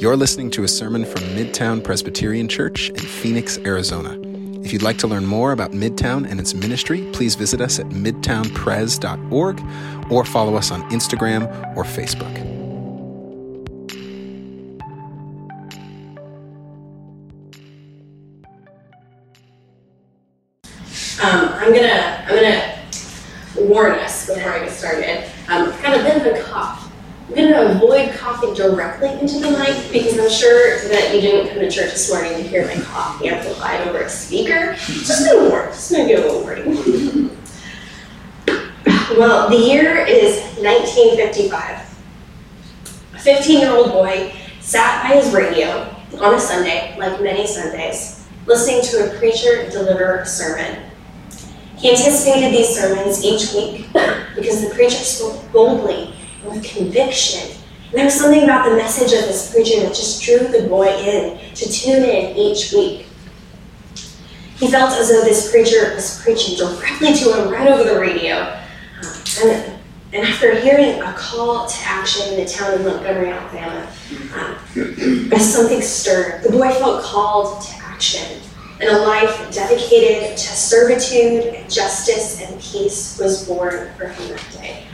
You're listening to a sermon from Midtown Presbyterian Church in Phoenix, Arizona. If you'd like to learn more about Midtown and its ministry, please visit us at midtownpres.org or follow us on Instagram or Facebook. Um, I'm gonna I'm gonna warn us before I get started. Um, got of a I'm gonna avoid coughing directly into the mic because I'm sure that you didn't come to church this morning to hear my cough amplified over a speaker. Just gonna warn, just gonna give a little warning. well, the year is 1955. A 15-year-old boy sat by his radio on a Sunday, like many Sundays, listening to a preacher deliver a sermon. He anticipated these sermons each week because the preacher spoke boldly with conviction. There was something about the message of this preacher that just drew the boy in to tune in each week. He felt as though this preacher was preaching directly to him right over the radio. Uh, and, and after hearing a call to action in the town of Montgomery, Alabama, uh, something stirred. The boy felt called to action and a life dedicated to servitude, and justice, and peace was born for him that day.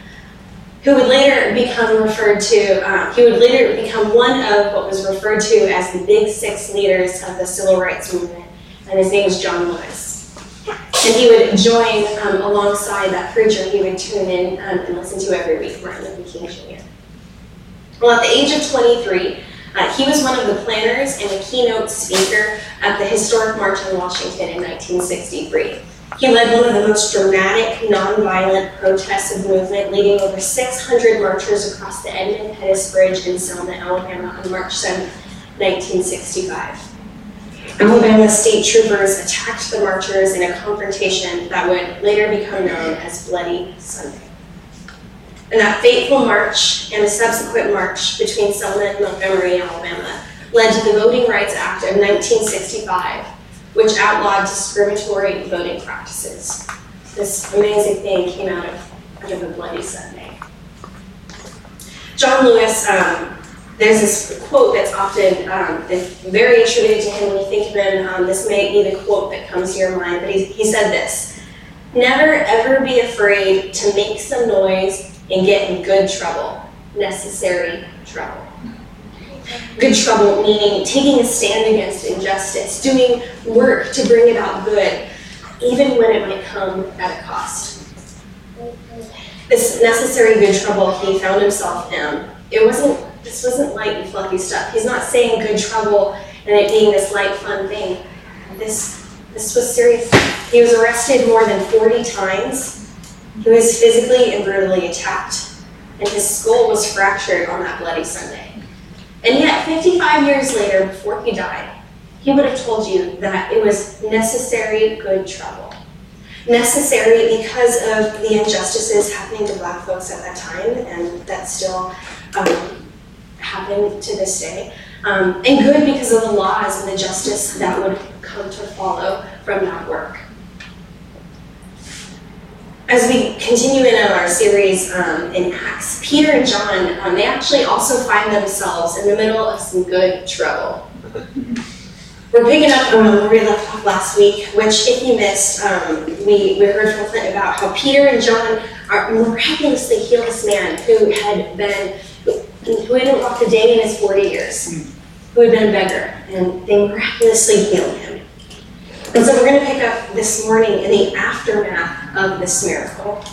Who would later become referred to, uh, he would later become one of what was referred to as the big six leaders of the civil rights movement, and his name was John Lewis. And he would join um, alongside that preacher he would tune in um, and listen to every week, Martin Luther King Jr. Well, at the age of 23, uh, he was one of the planners and a keynote speaker at the historic March on Washington in 1963. He led one of the most dramatic, nonviolent protests the movement, leading over 600 marchers across the Edmund Pettus Bridge in Selma, Alabama on March 7, 1965. Alabama state troopers attacked the marchers in a confrontation that would later become known as Bloody Sunday. And that fateful march and the subsequent march between Selma and Montgomery, Alabama, led to the Voting Rights Act of 1965, which outlawed discriminatory voting practices. This amazing thing came out of, out of a Bloody Sunday. John Lewis, um, there's this quote that's often um, very attributed to him when you think of him. Um, this may be the quote that comes to your mind, but he, he said this Never ever be afraid to make some noise and get in good trouble, necessary trouble. Good trouble meaning taking a stand against injustice, doing work to bring about good, even when it might come at a cost. This necessary good trouble he found himself in, it wasn't this wasn't light and fluffy stuff. He's not saying good trouble and it being this light, fun thing. This this was serious. He was arrested more than 40 times he was physically and brutally attacked, and his skull was fractured on that bloody Sunday. And yet, 55 years later, before he died, he would have told you that it was necessary good trouble. Necessary because of the injustices happening to black folks at that time, and that still um, happen to this day. Um, and good because of the laws and the justice that would come to follow from that work as we continue in our series um, in Acts, Peter and John, um, they actually also find themselves in the middle of some good trouble. We're picking up um, where we left off last week, which, if you missed, um, we, we heard from Clint about how Peter and John are miraculously heal this man who had been, who hadn't walked a day in his 40 years, who had been a beggar, and they miraculously heal him. And so we're going to pick up this morning in the aftermath of this miracle.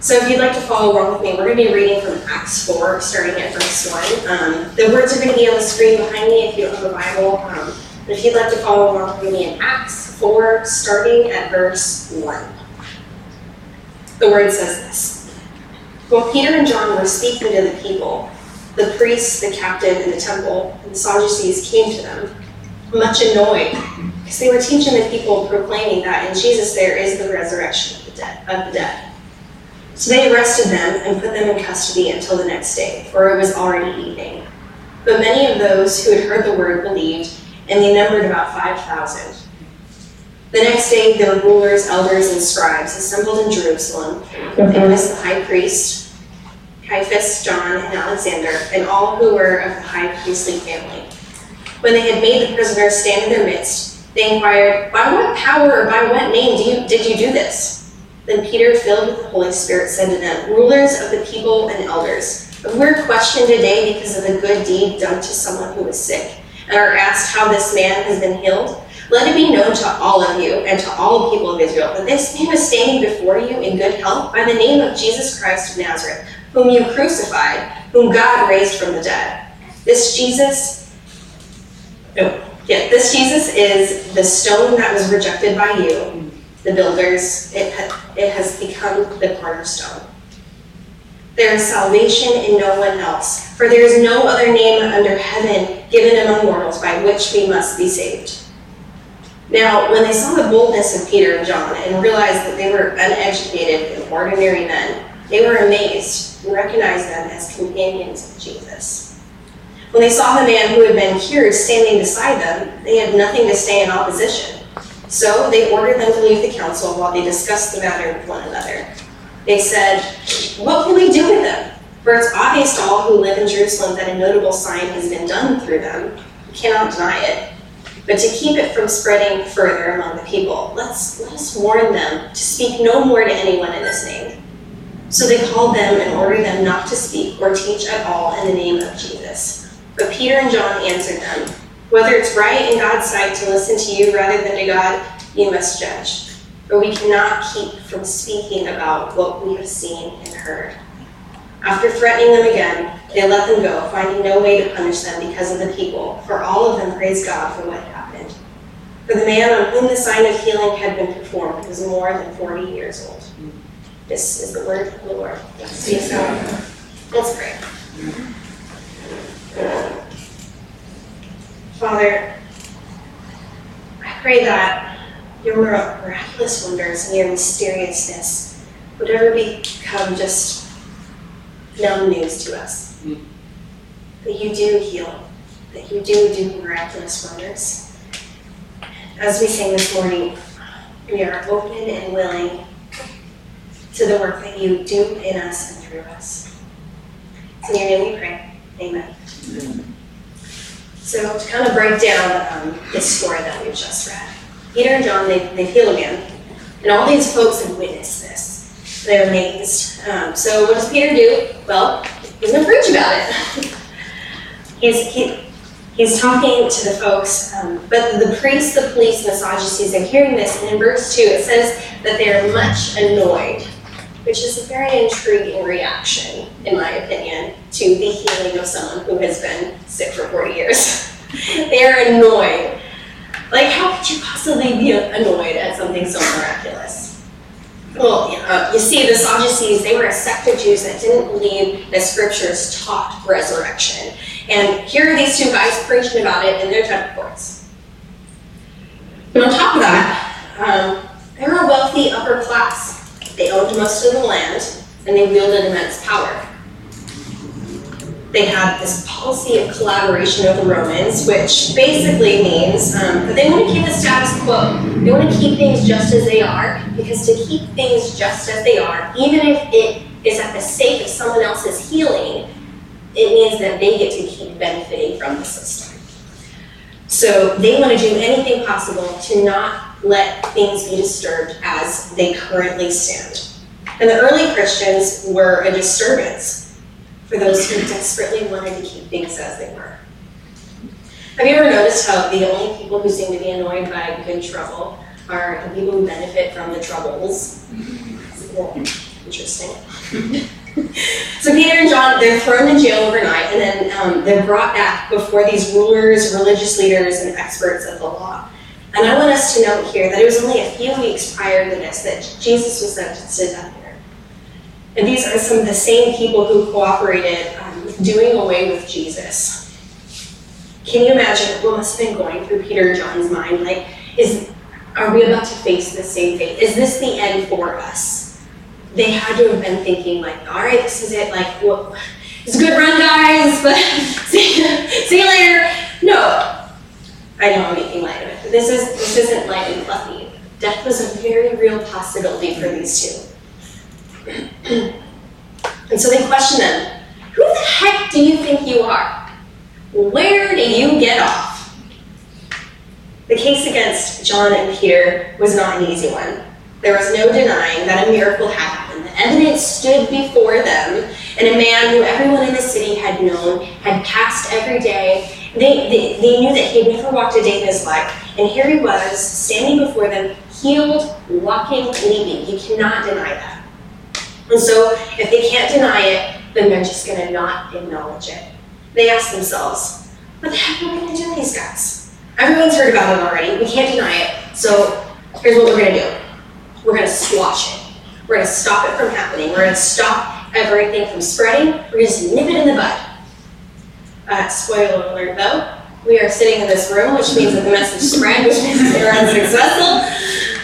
So if you'd like to follow along with me, we're going to be reading from Acts 4, starting at verse 1. Um, the words are going to be on the screen behind me if you have a Bible. Um, but if you'd like to follow along with me in Acts 4, starting at verse 1. The word says this. While Peter and John were speaking to the people, the priests, the captain, and the temple, and the Sadducees came to them, much annoyed because they were teaching the people, proclaiming that in Jesus there is the resurrection dead. Of the dead. So they arrested them and put them in custody until the next day, for it was already evening. But many of those who had heard the word believed, and they numbered about 5,000. The next day, the rulers, elders, and scribes assembled in Jerusalem. Annas mm-hmm. the high priest, Caiaphas, John, and Alexander, and all who were of the high priestly family. When they had made the prisoners stand in their midst, they inquired, By what power or by what name do you, did you do this? Then Peter, filled with the Holy Spirit, said to them, Rulers of the people and elders, if we're questioned today because of a good deed done to someone who is sick, and are asked how this man has been healed, let it be known to all of you and to all the people of Israel that this man is standing before you in good health by the name of Jesus Christ of Nazareth, whom you crucified, whom God raised from the dead. This Jesus, oh, yeah, this Jesus is the stone that was rejected by you, the builders. It, ha- it has become the cornerstone. There is salvation in no one else, for there is no other name under heaven given among mortals by which we must be saved. Now, when they saw the boldness of Peter and John and realized that they were uneducated and ordinary men, they were amazed and recognized them as companions of Jesus. When they saw the man who had been cured standing beside them, they had nothing to say in opposition. So they ordered them to leave the council while they discussed the matter with one another. They said, What can we do with them? For it's obvious to all who live in Jerusalem that a notable sign has been done through them. We cannot deny it. But to keep it from spreading further among the people, let's let us warn them to speak no more to anyone in this name. So they called them and ordered them not to speak or teach at all in the name of Jesus. But Peter and John answered them, Whether it's right in God's sight to listen to you rather than to God, you must judge. But we cannot keep from speaking about what we have seen and heard. After threatening them again, they let them go, finding no way to punish them because of the people, for all of them praised God for what happened. For the man on whom the sign of healing had been performed was more than 40 years old. This is the word of the Lord. Let's pray. Father, I pray that your miraculous wonders and your mysteriousness would ever become just known news to us. Mm. That you do heal, that you do do miraculous wonders. As we sing this morning, we are open and willing to the work that you do in us and through us. In your name we pray. Amen. Amen. So to kind of break down um, this story that we've just read, Peter and John, they, they heal again. And all these folks have witnessed this. They're amazed. Um, so what does Peter do? Well, he's going to preach about it. he's, he, he's talking to the folks, um, but the priests, the police, and the Sadducees are hearing this. And in verse 2, it says that they are much annoyed, which is a very intriguing reaction, in my opinion, to the healing of someone who has been sick for 40 years. they are annoyed. Like, how could you possibly be annoyed at something so miraculous? Well, uh, you see, the Sadducees, they were a sect of Jews that didn't believe that scriptures taught resurrection. And here are these two guys preaching about it in their temple courts. And on top of that, um, they were a wealthy upper class. They owned most of the land, and they wielded immense power they had this policy of collaboration with the Romans, which basically means um, that they want to keep the status quo. They want to keep things just as they are, because to keep things just as they are, even if it is at the sake of someone else's healing, it means that they get to keep benefiting from the system. So they want to do anything possible to not let things be disturbed as they currently stand. And the early Christians were a disturbance for those who desperately wanted to keep things as they were. Have you ever noticed how the only people who seem to be annoyed by good trouble are the people who benefit from the troubles? Well, interesting. so Peter and John, they're thrown in jail overnight, and then um, they're brought back before these rulers, religious leaders, and experts of the law. And I want us to note here that it was only a few weeks prior to this that Jesus was sentenced to death and these are some of the same people who cooperated um, doing away with Jesus. Can you imagine what must have been going through Peter and John's mind? Like, is are we about to face the same fate? Is this the end for us? They had to have been thinking, like, all right, this is it. Like? It's a good run, guys, but see, see you later. No, I know I'm making light of it. This is this isn't light and fluffy. Death was a very real possibility for these two. And so they question them Who the heck do you think you are? Where do you get off? The case against John and Peter was not an easy one. There was no denying that a miracle had happened. The evidence stood before them, and a man who everyone in the city had known had passed every day. They, they, they knew that he had never walked a day in his life, and here he was, standing before them, healed, walking, leaping. You cannot deny that. And so, if they can't deny it, then they're just going to not acknowledge it. They ask themselves, what the heck are we going to do with these guys? Everyone's heard about it already. We can't deny it. So here's what we're going to do we're going to squash it. We're going to stop it from happening. We're going to stop everything from spreading. We're going to just nip it in the bud. Uh, spoiler alert though, we are sitting in this room, which means that the message spread, which means they are unsuccessful.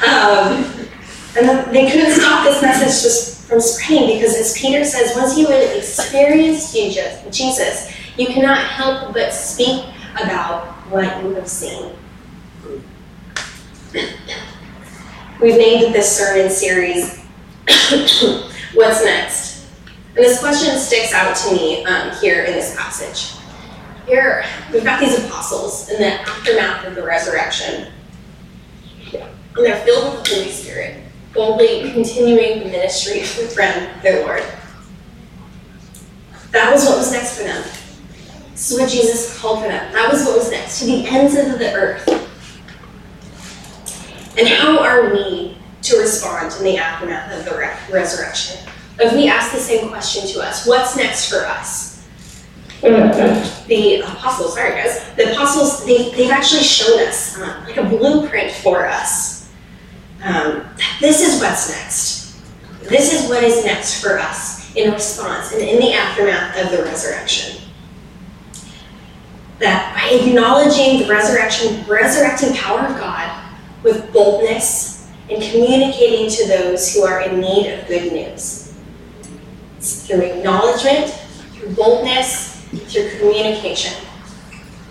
Um, and they couldn't stop this message just from spreading because, as Peter says, once you have experienced Jesus, you cannot help but speak about what you have seen. We've named this sermon series, What's Next? And this question sticks out to me um, here in this passage. Here, we've got these apostles in the aftermath of the resurrection. And they're filled with the Holy Spirit, boldly continuing the ministry with their Lord. That was what was next for them. This is what Jesus called for them. That was what was next, to the ends of the earth. And how are we to respond in the aftermath of the re- resurrection? If we ask the same question to us, what's next for us? the apostles, sorry guys, the apostles, they, they've actually shown us um, like a blueprint for us. Um, this is what's next. This is what is next for us in response and in the aftermath of the resurrection that by acknowledging the resurrection, resurrecting power of God with boldness and communicating to those who are in need of good news. It's through acknowledgement, through boldness, through communication.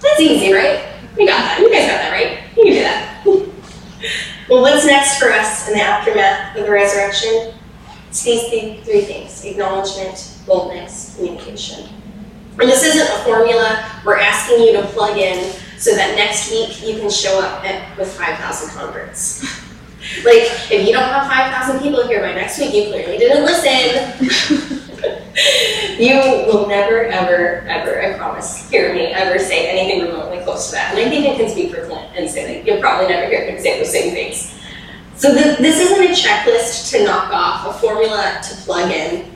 That's easy, right? We got that. You guys got that, right? You can do that. well, what's next for us in the aftermath of the resurrection? It's these three things acknowledgement, boldness, communication. And this isn't a formula we're asking you to plug in so that next week you can show up at, with 5,000 converts. like, if you don't have 5,000 people here by next week, you clearly didn't listen. you will never, ever, ever, I promise, hear me ever say anything remotely close to that. And I think I can speak for Clint and say that you'll probably never hear him say those same things. So the, this isn't a checklist to knock off, a formula to plug in.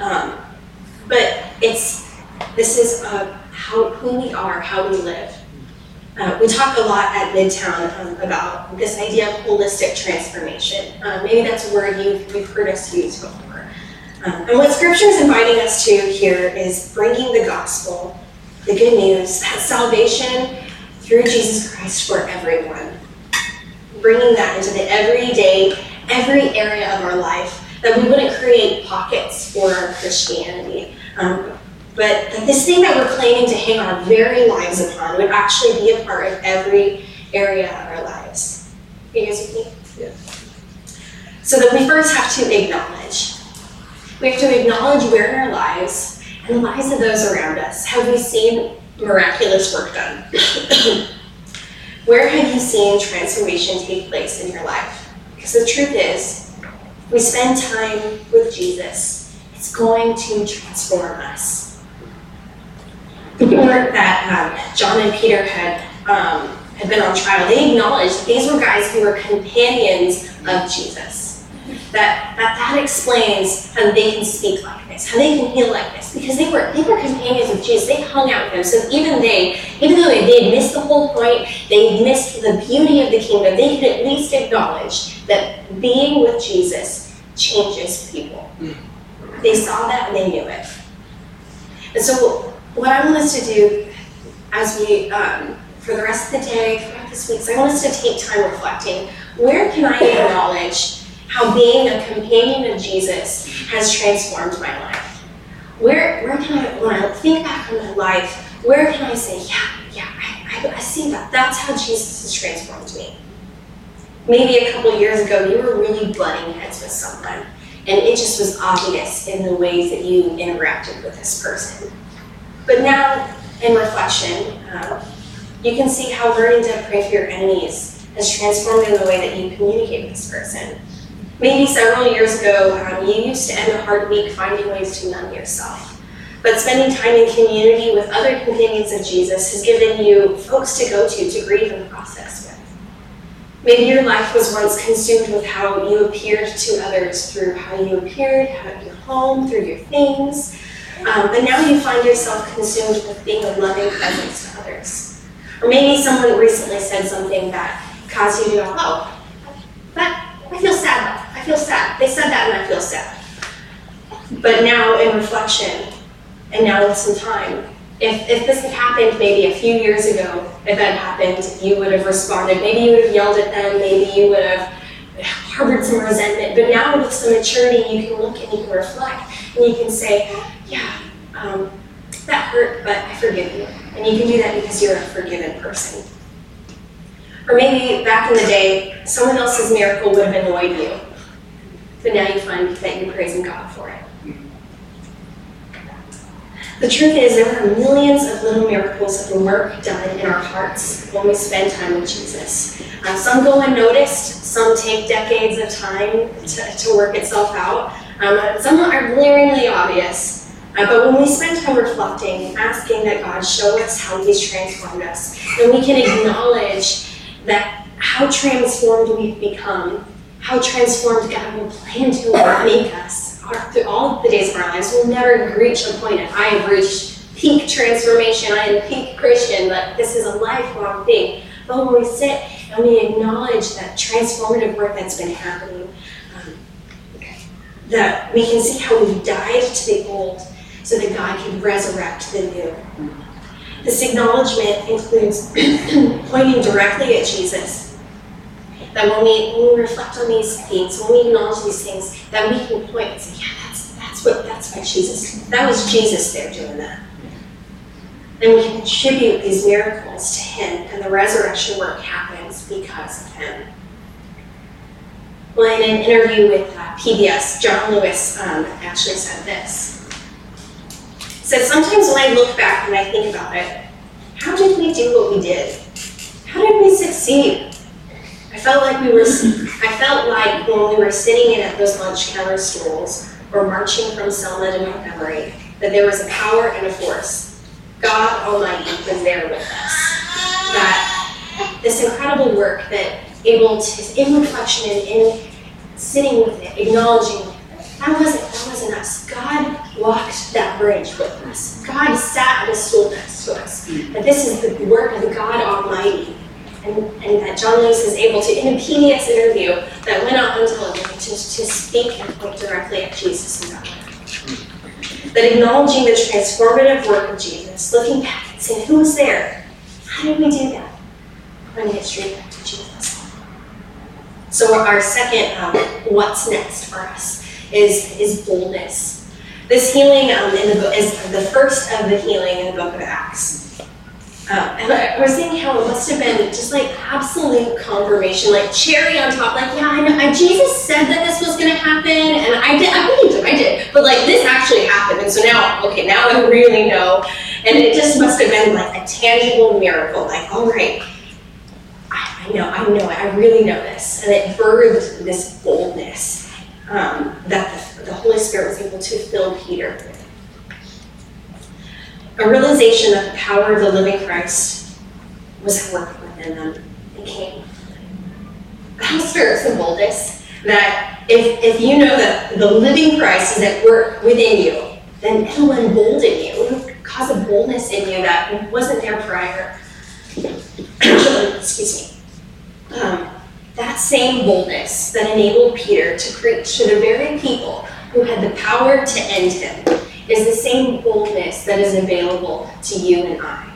Um, but it's this is uh, how who we are, how we live. Uh, we talk a lot at Midtown um, about this idea of holistic transformation. Uh, maybe that's a word you've, you've heard us use before. Um, and what Scripture is inviting us to here is bringing the gospel, the good news, that salvation through Jesus Christ for everyone. Bringing that into the everyday, every area of our life that we wouldn't create pockets for our Christianity. Um, but that this thing that we're claiming to hang our very lives upon would actually be a part of every area of our lives. Are you guys with me? Yeah. So that we first have to acknowledge. We have to acknowledge where in our lives and the lives of those around us have we seen miraculous work done? where have you seen transformation take place in your life? Because the truth is, we spend time with Jesus, it's going to transform us. The report that um, John and Peter had um, had been on trial, they acknowledged these were guys who were companions of Jesus. That, that that explains how they can speak like this, how they can heal like this, because they were they were companions of Jesus. They hung out with him. So even they, even though they had missed the whole point, they missed the beauty of the kingdom, they could at least acknowledge that being with Jesus changes people. They saw that and they knew it. And so what I want us to do as we um, for the rest of the day, throughout this week, is I want us to take time reflecting. Where can I acknowledge how being a companion of Jesus has transformed my life? Where, where can I, when I think back on my life, where can I say, yeah, yeah, I, I, I see that. That's how Jesus has transformed me. Maybe a couple years ago, you were really butting heads with someone. and it just was obvious in the ways that you interacted with this person. But now, in reflection, uh, you can see how learning to pray for your enemies has transformed in the way that you communicate with this person. Maybe several years ago, um, you used to end a hard week finding ways to numb yourself. But spending time in community with other companions of Jesus has given you folks to go to to grieve and process with. Maybe your life was once consumed with how you appeared to others through how you appeared, how your home, through your things. Um, but now you find yourself consumed with being a loving presence to others. Or maybe someone recently said something that caused you to go, oh, that, I feel sad. I feel sad. They said that and I feel sad. But now in reflection, and now with some time, if, if this had happened maybe a few years ago, if that happened, you would have responded. Maybe you would have yelled at them, maybe you would have harbored some resentment. But now with some maturity, you can look and you can reflect and you can say, yeah, um, that hurt, but I forgive you. And you can do that because you're a forgiven person. Or maybe back in the day, someone else's miracle would have annoyed you. But now you find that you're praising God for it. The truth is, there are millions of little miracles of work done in our hearts when we spend time with Jesus. Uh, some go unnoticed, some take decades of time to, to work itself out, um, some are glaringly obvious. Uh, but when we spend time reflecting, asking that God show us how He's transformed us, then we can acknowledge that how transformed we've become, how transformed God will plan to make us our, through all the days of our lives, we'll never reach a point of I have reached peak transformation, I am peak Christian, but this is a lifelong thing. But when we sit and we acknowledge that transformative work that's been happening, um, that we can see how we've died to the old so that God can resurrect the new. This acknowledgement includes pointing directly at Jesus that when we, when we reflect on these things, when we acknowledge these things, that we can point and say, yeah, that's, that's what that's what Jesus, that was Jesus there doing that. And we can attribute these miracles to him, and the resurrection work happens because of him. Well, in an interview with uh, PBS, John Lewis um, actually said this. Said, Sometimes when I look back and I think about it, how did we do what we did? How did we succeed? I felt like we were, I felt like when we were sitting in at those lunch counter stools or marching from Selma to Montgomery, that there was a power and a force. God Almighty was there with us. That this incredible work that able to, in reflection and in sitting with it, acknowledging that wasn't that wasn't us. God walked that bridge with us. God sat at a stool next to us. That this is the work of the God Almighty and, and that John Lewis is able to, in a PBS interview that went out on television, to, to speak and point directly at Jesus and God. That acknowledging the transformative work of Jesus, looking back and saying, who was there? How did we do that? When straight back to Jesus. So our second, um, what's next for us, is, is boldness. This healing um, in the is the first of the healing in the book of Acts. Uh, and was seeing how it must have been just like absolute confirmation, like cherry on top. Like, yeah, I know. I, Jesus said that this was going to happen, and I did. I believed him. I did. But like, this actually happened, and so now, okay, now I really know. And it just must have been like a tangible miracle. Like, all right, I, I know, I know it. I really know this, and it birthed this boldness um, that the, the Holy Spirit was able to fill Peter a realization that the power of the living Christ was at work within them and came. The Holy Spirit's the boldest that if, if you know that the living Christ is at work within you, then it'll embolden you. It'll cause a boldness in you that wasn't there prior. Excuse me. Um, that same boldness that enabled Peter to preach to the very people who had the power to end him is the same boldness that is available to you and I.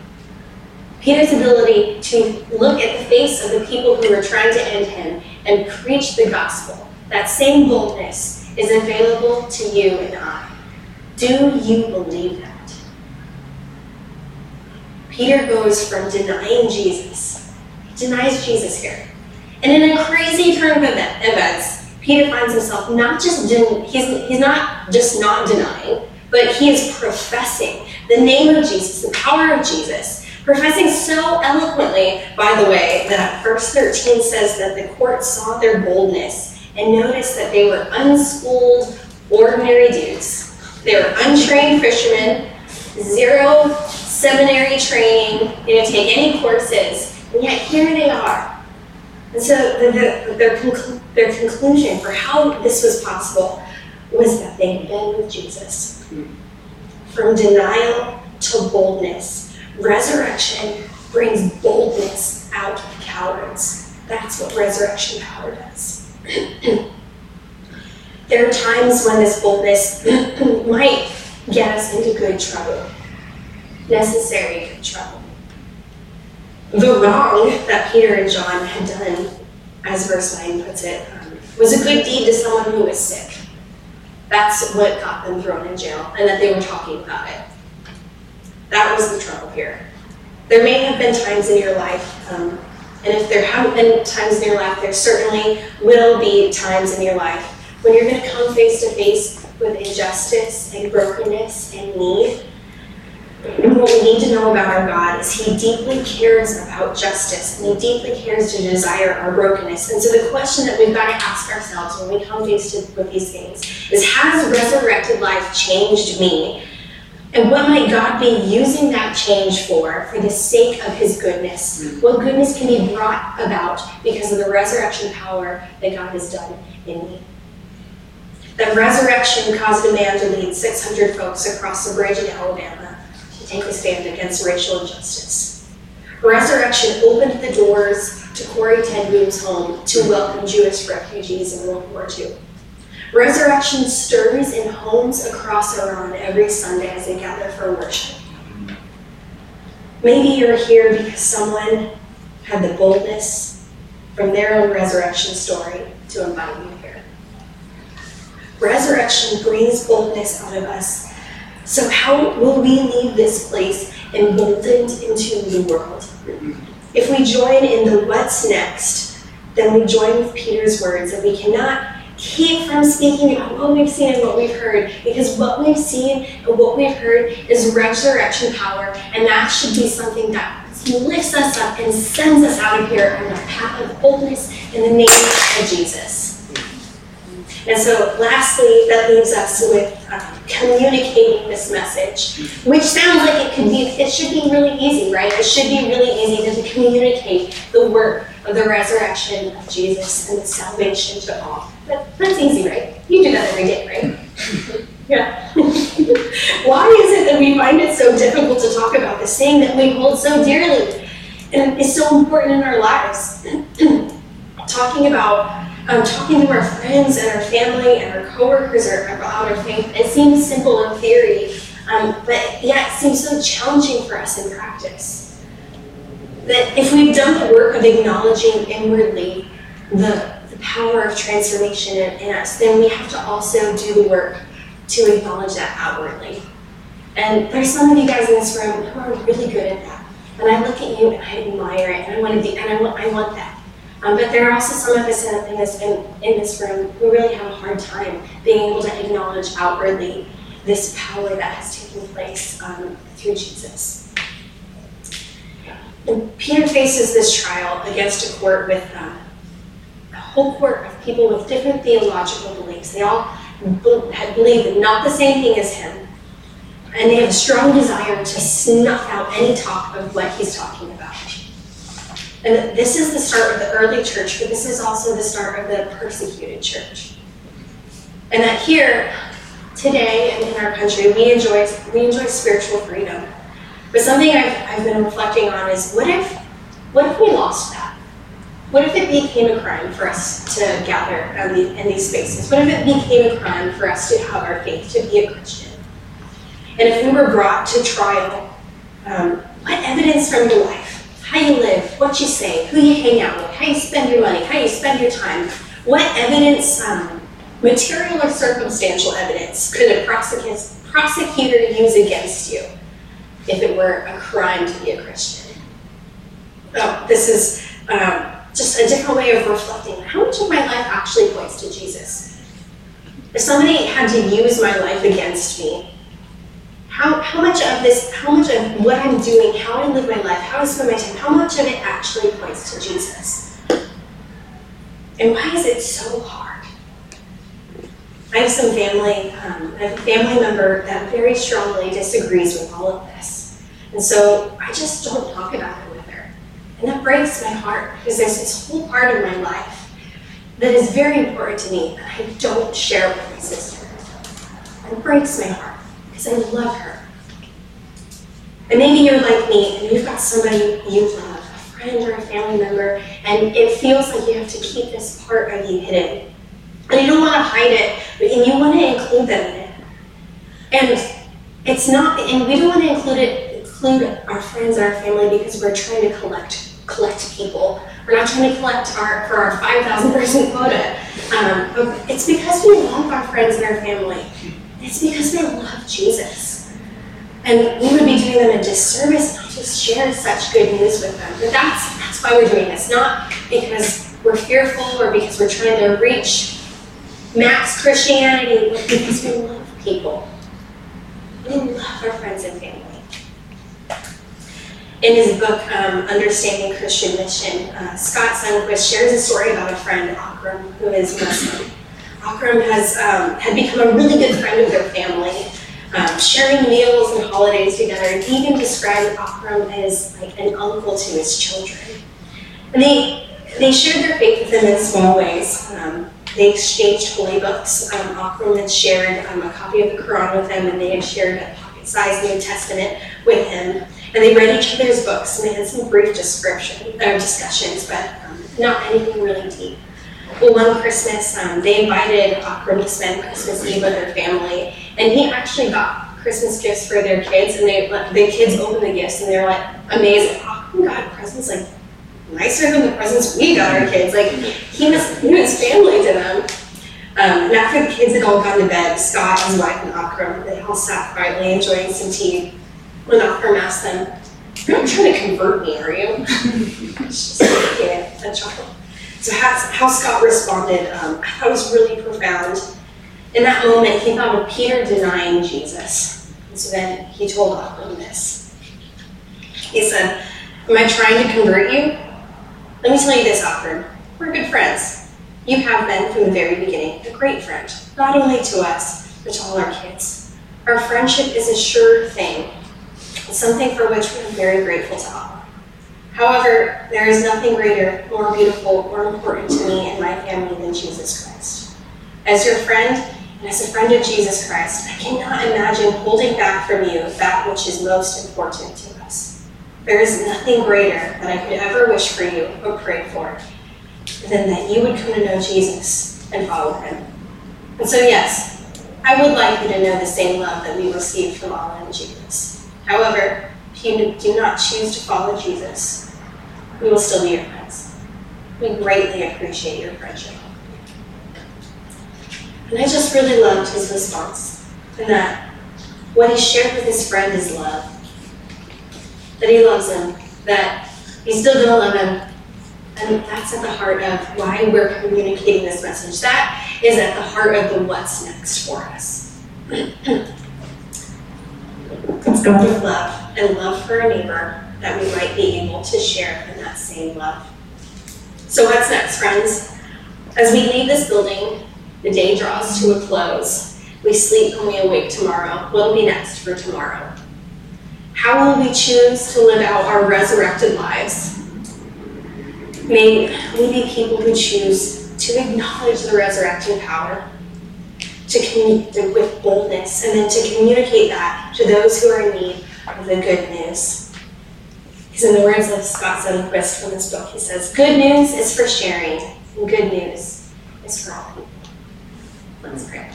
Peter's ability to look at the face of the people who were trying to end him and preach the gospel, that same boldness is available to you and I. Do you believe that? Peter goes from denying Jesus, he denies Jesus here. And in a crazy turn of events, Peter finds himself not just den- he's, he's not just not denying, but he is professing the name of Jesus, the power of Jesus, professing so eloquently, by the way, that verse 13 says that the court saw their boldness and noticed that they were unschooled, ordinary dudes. They were untrained fishermen, zero seminary training, didn't take any courses, and yet here they are. And so the, the, their, conclu- their conclusion for how this was possible was that they had been with Jesus. From denial to boldness, resurrection brings boldness out of cowards. That's what resurrection power does. there are times when this boldness might get us into good trouble, necessary good trouble. The wrong that Peter and John had done, as verse 9 puts it, um, was a good deed to someone who was sick. That's what got them thrown in jail, and that they were talking about it. That was the trouble here. There may have been times in your life, um, and if there haven't been times in your life, there certainly will be times in your life when you're going to come face to face with injustice and brokenness and need. What we need to know about our God is He deeply cares about justice and He deeply cares to desire our brokenness. And so the question that we've got to ask ourselves when we come face to with these things is Has resurrected life changed me? And what might God be using that change for, for the sake of His goodness? What goodness can be brought about because of the resurrection power that God has done in me? That resurrection caused a man to lead 600 folks across a bridge in Alabama take a stand against racial injustice. Resurrection opened the doors to Corrie ten Boom's home to welcome Jewish refugees in World War II. Resurrection stirs in homes across Iran every Sunday as they gather for worship. Maybe you're here because someone had the boldness from their own resurrection story to invite you here. Resurrection brings boldness out of us. So, how will we leave this place emboldened into the world? If we join in the what's next, then we join with Peter's words that we cannot keep from speaking about what we've seen and what we've heard, because what we've seen and what we've heard is resurrection power, and that should be something that lifts us up and sends us out of here on the path of boldness in the name of Jesus. And so, lastly, that leaves us with uh, communicating this message, which sounds like it could be, it should be really easy, right? It should be really easy to communicate the work of the resurrection of Jesus and the salvation to all. But that's easy, right? You do that every day, right? yeah. Why is it that we find it so difficult to talk about this thing that we hold so dearly and is so important in our lives? Talking about um, talking to our friends and our family and our coworkers about our faith, it seems simple in theory, um, but yet it seems so challenging for us in practice. That if we've done the work of acknowledging inwardly the, the power of transformation in, in us, then we have to also do the work to acknowledge that outwardly. And there's some of you guys in this room who are really good at that. And I look at you and I admire it, and I want to be, and I want, I want that. Um, but there are also some of us in, this, in, in this room who really have a hard time being able to acknowledge outwardly this power that has taken place um, through Jesus. And Peter faces this trial against a court with um, a whole court of people with different theological beliefs. They all had believed not the same thing as him. And they have a strong desire to snuff out any talk of what he's talking about. And this is the start of the early church, but this is also the start of the persecuted church. And that here, today, and in our country, we enjoy we enjoy spiritual freedom. But something I've, I've been reflecting on is what if what if we lost that? What if it became a crime for us to gather in these spaces? What if it became a crime for us to have our faith, to be a Christian? And if we were brought to trial, um, what evidence from life how you live, what you say, who you hang out with, how you spend your money, how you spend your time. What evidence, um, material or circumstantial evidence, could a prosecutor use against you if it were a crime to be a Christian? Oh, this is um, just a different way of reflecting. How much of my life actually points to Jesus? If somebody had to use my life against me, how, how much of this, how much of what I'm doing, how I live my life, how I spend my time, how much of it actually points to Jesus? And why is it so hard? I have some family, um, I have a family member that very strongly disagrees with all of this. And so I just don't talk about it with her. And that breaks my heart because there's this whole part of my life that is very important to me that I don't share with my sister. And it breaks my heart because I love her. And maybe you're like me and you've got somebody you love, a friend or a family member, and it feels like you have to keep this part of you hidden. And you don't want to hide it, and you want to include them in it. And it's not, and we don't want to include it, include our friends and our family because we're trying to collect collect people. We're not trying to collect our for our 5,000 person quota. Um, it's because we love our friends and our family. It's because they love Jesus. And we would be doing them a disservice not to share such good news with them. But that's, that's why we're doing this, not because we're fearful or because we're trying to reach max Christianity, but because we love people. We love our friends and family. In his book, um, Understanding Christian Mission, uh, Scott Sunquist shares a story about a friend, Akram, who is Muslim. Akram has um, had become a really good friend of their family, um, sharing meals and holidays together, and even described Akram as like an uncle to his children. And they they shared their faith with him in small ways. Um, they exchanged holy books. Um, Akram had shared um, a copy of the Quran with him, and they had shared a pocket-sized New Testament with him. And they read each other's books, and they had some brief description or discussions, but um, not anything really deep. Well, one Christmas, um, they invited Akram to spend Christmas Eve with their family, and he actually got Christmas gifts for their kids, and they the kids opened the gifts, and they were like amazing. Akram got presents like nicer than the presents we got our kids. Like he was was family to them. Um, and after the kids had all gone to bed, Scott, his wife, and Akram, they all sat quietly enjoying some tea. When Akram asked them, "You're not trying to convert me, are you?" just like, yeah, a chuckle. So how, how Scott responded, um, I thought was really profound. In that moment, he thought of Peter denying Jesus. And so then he told Akram this. He said, Am I trying to convert you? Let me tell you this, Akram. We're good friends. You have been from the very beginning a great friend, not only to us, but to all our kids. Our friendship is a sure thing, and something for which we are very grateful to Allah. However, there is nothing greater, more beautiful, more important to me and my family than Jesus Christ. As your friend, and as a friend of Jesus Christ, I cannot imagine holding back from you that which is most important to us. There is nothing greater that I could ever wish for you or pray for than that you would come to know Jesus and follow him. And so, yes, I would like you to know the same love that we received from Allah and Jesus. However, if you do not choose to follow Jesus, we will still be your friends. We greatly appreciate your friendship. And I just really loved his response, and that what he shared with his friend is love. That he loves him, that he's still gonna love him, and that's at the heart of why we're communicating this message. That is at the heart of the what's next for us. it's God with love and love for a neighbor that we might be able to share in that same love. So, what's next, friends? As we leave this building, the day draws to a close. We sleep and we awake tomorrow. What'll be next for tomorrow? How will we choose to live out our resurrected lives? May we be people who choose to acknowledge the resurrecting power, to communicate with boldness, and then to communicate that to those who are in need of the good news. Because in the words of Scott Sunquist from this book, he says, Good news is for sharing, and good news is for all people. Let's pray.